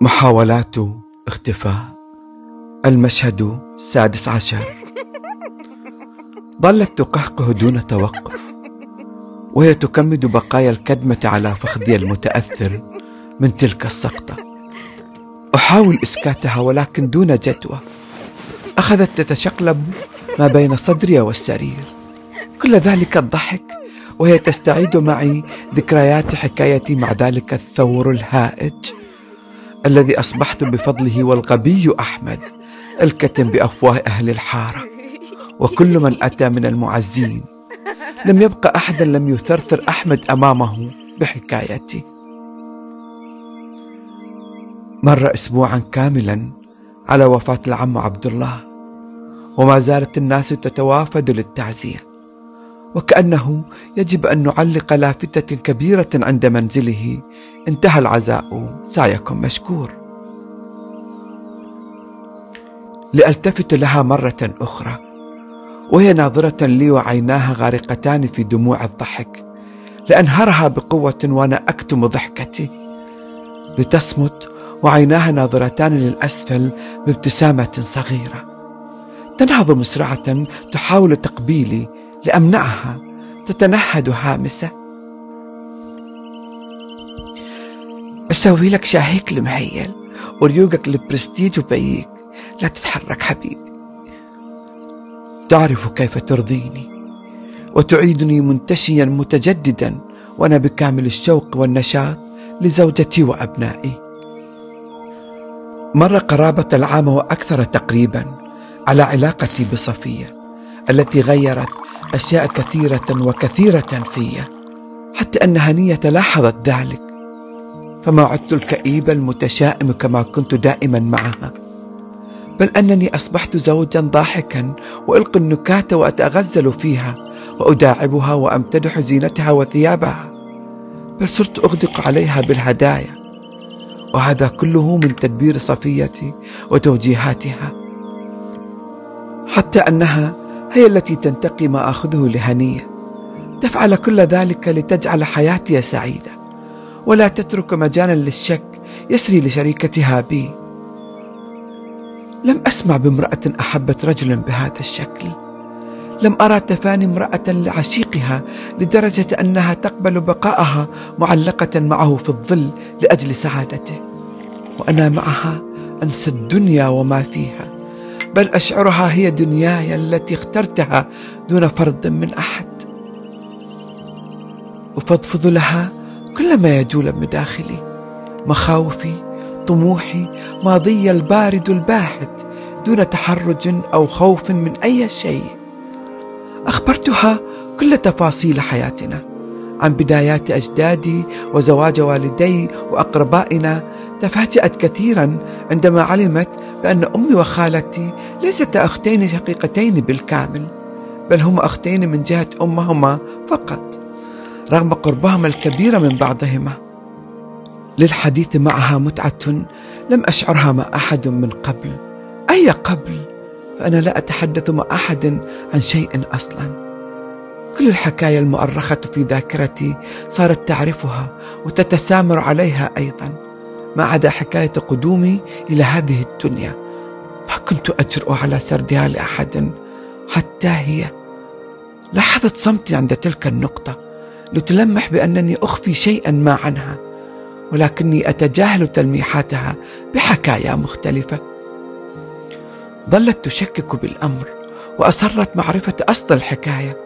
محاولات اختفاء. المشهد السادس عشر. ظلت تقهقه دون توقف وهي تكمد بقايا الكدمة على فخذي المتأثر من تلك السقطة. أحاول إسكاتها ولكن دون جدوى. أخذت تتشقلب ما بين صدري والسرير. كل ذلك الضحك وهي تستعيد معي ذكريات حكايتي مع ذلك الثور الهائج. الذي أصبحت بفضله والغبي أحمد الكتم بأفواه أهل الحارة. وكل من أتى من المعزين لم يبق أحدا لم يثرثر أحمد أمامه بحكايتي. مر أسبوعا كاملا على وفاة العم عبد الله وما زالت الناس تتوافد للتعزية وكأنه يجب أن نعلق لافتة كبيرة عند منزله. انتهى العزاء. سعيكم مشكور. لألتفت لها مرة أخرى وهي ناظرة لي وعيناها غارقتان في دموع الضحك لأنهرها بقوة وأنا أكتم ضحكتي. لتصمت وعيناها ناظرتان للأسفل بابتسامة صغيرة. تنهض مسرعة تحاول تقبيلي لأمنعها تتنهد هامسة أسوي لك شاهيك المهيل وريوقك البرستيج وبيك. لا تتحرك حبيبي. تعرف كيف ترضيني وتعيدني منتشيا متجددا وأنا بكامل الشوق والنشاط لزوجتي وأبنائي. مر قرابة العام وأكثر تقريبا على علاقتي بصفية التي غيرت أشياء كثيرة وكثيرة في حتى أن هنية لاحظت ذلك. فما عدت الكئيب المتشائم كما كنت دائما معها بل أنني أصبحت زوجا ضاحكا وألقي النكات وأتغزل فيها وأداعبها وأمتدح زينتها وثيابها بل صرت أغدق عليها بالهدايا. وهذا كله من تدبير صفيتي وتوجيهاتها حتى أنها هي التي تنتقي ما آخذه لهنية. تفعل كل ذلك لتجعل حياتي سعيدة. ولا تترك مجالا للشك يسري لشريكتها بي. لم أسمع بامرأة أحبت رجلا بهذا الشكل. لم أرى تفاني امرأة لعشيقها لدرجة أنها تقبل بقاءها معلقة معه في الظل لأجل سعادته. وأنا معها أنسى الدنيا وما فيها. بل أشعرها هي دنياي التي اخترتها دون فرض من أحد. أفضفض لها كل ما يجول بداخلي مخاوفي طموحي ماضي البارد الباحت دون تحرج أو خوف من أي شيء. أخبرتها كل تفاصيل حياتنا عن بدايات أجدادي وزواج والدي وأقربائنا. تفاجأت كثيرا عندما علمت بأن أمي وخالتي ليستا أختين شقيقتين بالكامل بل هما أختين من جهة أمهما فقط رغم قربهما الكبير من بعضهما. للحديث معها متعة لم أشعرها مع أحد من قبل. أي قبل؟ فأنا لا أتحدث مع أحد عن شيء أصلا. كل الحكاية المؤرخة في ذاكرتي صارت تعرفها وتتسامر عليها أيضا. ما عدا حكاية قدومي إلى هذه الدنيا. ما كنت أجرؤ على سردها لأحد حتى هي. لاحظت صمتي عند تلك النقطة لتلمح بأنني أخفي شيئا ما عنها ولكني أتجاهل تلميحاتها بحكايا مختلفة. ظلت تشكك بالأمر وأصرت معرفة أصل الحكاية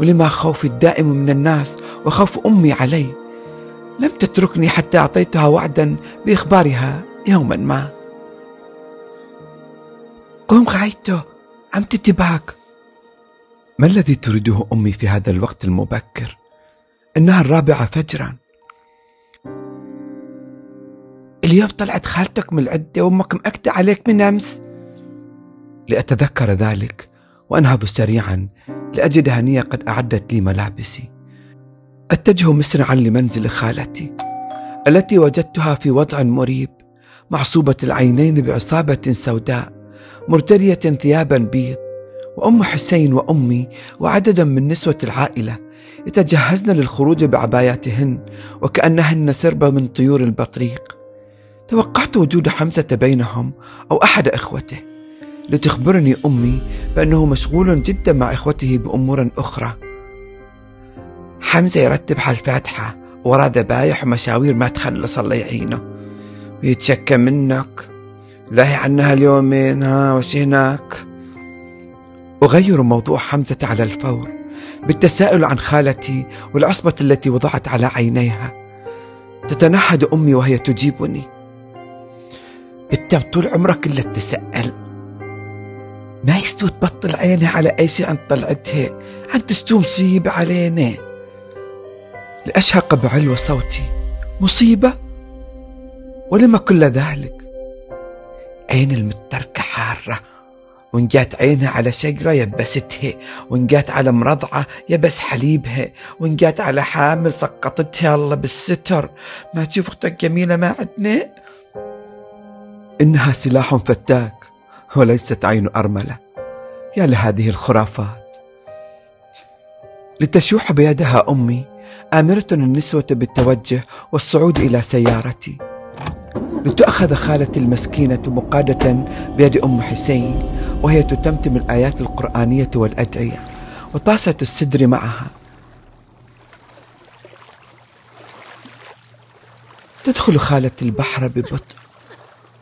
ولما خوفي الدائم من الناس وخوف أمي علي لم تتركني حتى أعطيتها وعدا بإخبارها يوما ما. قم غايتو عم تتباك ما الذي تريده أمي في هذا الوقت المبكر؟ إنها الرابعة فجرا. اليوم طلعت خالتك من العدة وأمك مأكدة عليك من أمس. لأتذكر ذلك وأنهض سريعا لأجد هنية قد أعدت لي ملابسي. أتجه مسرعا لمنزل خالتي التي وجدتها في وضع مريب معصوبة العينين بعصابة سوداء مرتدية ثيابا بيض وأم حسين وأمي وعددا من نسوة العائلة يتجهزن للخروج بعباياتهن وكأنهن سربة من طيور البطريق. توقعت وجود حمزة بينهم أو أحد إخوته. لتخبرني أمي بأنه مشغول جدا مع إخوته بأمور أخرى. حمزة يرتب على الفاتحة ورا ذبايح ومشاوير ما تخلص الله يعينه. ويتشكى منك. لاهي عنها اليومين ها وش هناك؟ أغير موضوع حمزة على الفور بالتساؤل عن خالتي والعصبة التي وضعت على عينيها. تتنهد أمي وهي تجيبني. انت طول عمرك إلا تسأل ما يستوي تبطل عينها على أي شيء عن طلعتها. عن تستو مصيبة علينا. لأشهق بعلو صوتي مصيبة ولما كل ذلك. عين المتركة حارة وإن جات عينها على شجرة يبستها وإن جات على مرضعة يبس حليبها وإن جات على حامل سقطتها الله بالستر. ما تشوف أختك جميلة ما عندنا إنها سلاح فتاك وليست عين أرملة. يا لهذه الخرافات. لتشوح بيدها أمي آمرة النسوة بالتوجه والصعود إلى سيارتي. لتأخذ خالتي المسكينة مقادة بيد أم حسين وهي تتمتم الآيات القرآنية والأدعية وطاسة السدر معها. تدخل خالتي البحر ببطء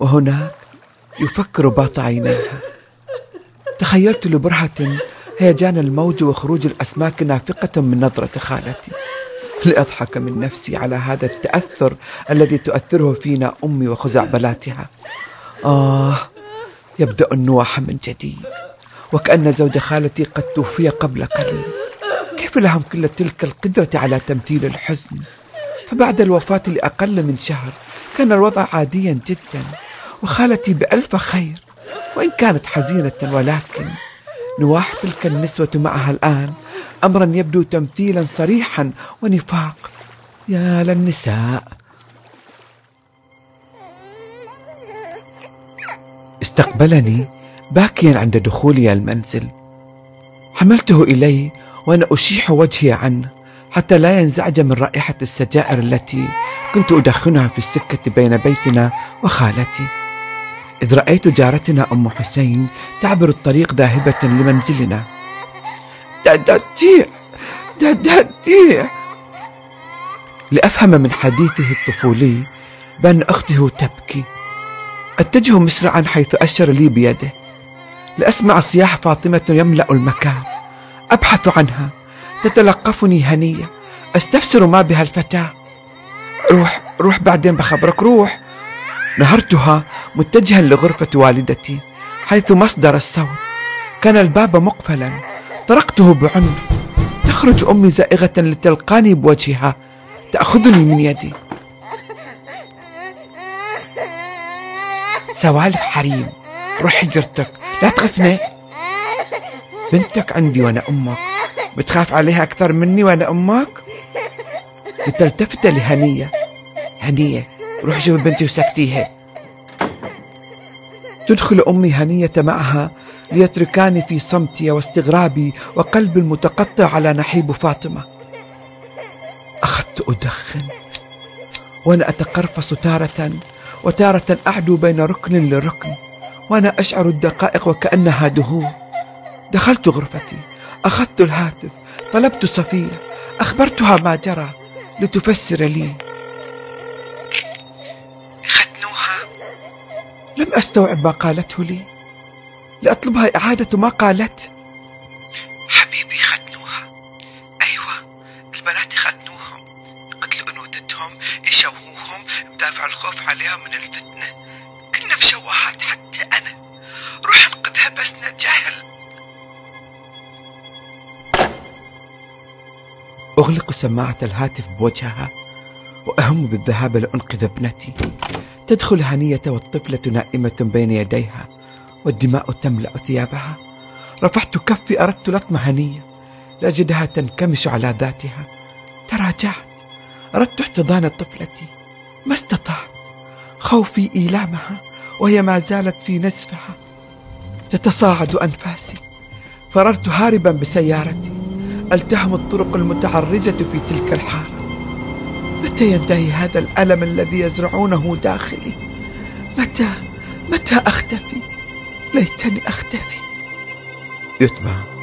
وهناك يفكر باط عينيها. تخيلت لبرهة هيجان الموج وخروج الأسماك نافقة من نظرة خالتي. لأضحك من نفسي على هذا التأثر الذي تؤثره فينا أمي وخزعبلاتها. آه يبدأ النواح من جديد وكأن زوج خالتي قد توفي قبل قليل. كيف لهم كل تلك القدرة على تمثيل الحزن؟ فبعد الوفاة لأقل من شهر كان الوضع عاديا جدا وخالتي بألف خير. وإن كانت حزينة ولكن نواح تلك النسوة معها الآن أمرا يبدو تمثيلا صريحا ونفاق. يا للنساء. استقبلني باكيا عند دخولي المنزل. حملته إلي وأنا أشيح وجهي عنه حتى لا ينزعج من رائحة السجائر التي كنت أدخنها في السكة بين بيتنا وخالتي. إذ رأيت جارتنا أم حسين تعبر الطريق ذاهبة لمنزلنا. دادتيع دادتيع لأفهم من حديثه الطفولي بأن أخته تبكي. أتجه مسرعا حيث أشر لي بيده. لأسمع صياح فاطمة يملأ المكان. أبحث عنها. تتلقفني هنية. أستفسر ما بها الفتاة. روح روح بعدين بخبرك. روح. نهرتها متجها لغرفة والدتي حيث مصدر الصوت. كان الباب مقفلا. طرقته بعنف تخرج أمي زائغة لتلقاني بوجهها. تأخذني من يدي. سوالف حريم. روح حجرتك لا تغثني بنتك عندي وأنا أمك. بتخاف عليها أكثر مني وأنا أمك؟ لتلتفت لهنية. هنية. روح شوف بنتي وسكتيها. تدخل أمي هنية معها. ليتركاني في صمتي واستغرابي وقلبي المتقطع على نحيب فاطمة. أخذت أدخن وأنا أتقرفص تارة وتارة أعدو بين ركن لركن وأنا أشعر الدقائق وكأنها دهون. دخلت غرفتي أخذت الهاتف طلبت صفية أخبرتها ما جرى لتفسر لي. لم أستوعب ما قالته لي. لأطلبها إعادة ما قالت. حبيبي ختنوها. أيوة البنات ختنوهم. قتلوا أنوثتهم يشوهوهم بدافع الخوف عليهم من الفتنة. كنا مشوهات حتى أنا. روح انقذها بس جاهل أغلق سماعة الهاتف بوجهها وأهم بالذهاب لأنقذ ابنتي. تدخل هنية والطفلة نائمة بين يديها. والدماء تملأ ثيابها. رفعت كفي أردت لطم هنية. لأجدها تنكمش على ذاتها. تراجعت. أردت احتضان طفلتي. ما استطعت. خوفي إيلامها وهي ما زالت في نزفها. تتصاعد أنفاسي. فررت هاربا بسيارتي. ألتهم الطرق المتعرجة في تلك الحارة. متى ينتهي هذا الألم الذي يزرعونه داخلي؟ متى؟ متى أختفي؟ ليتني أختفي. يتبع.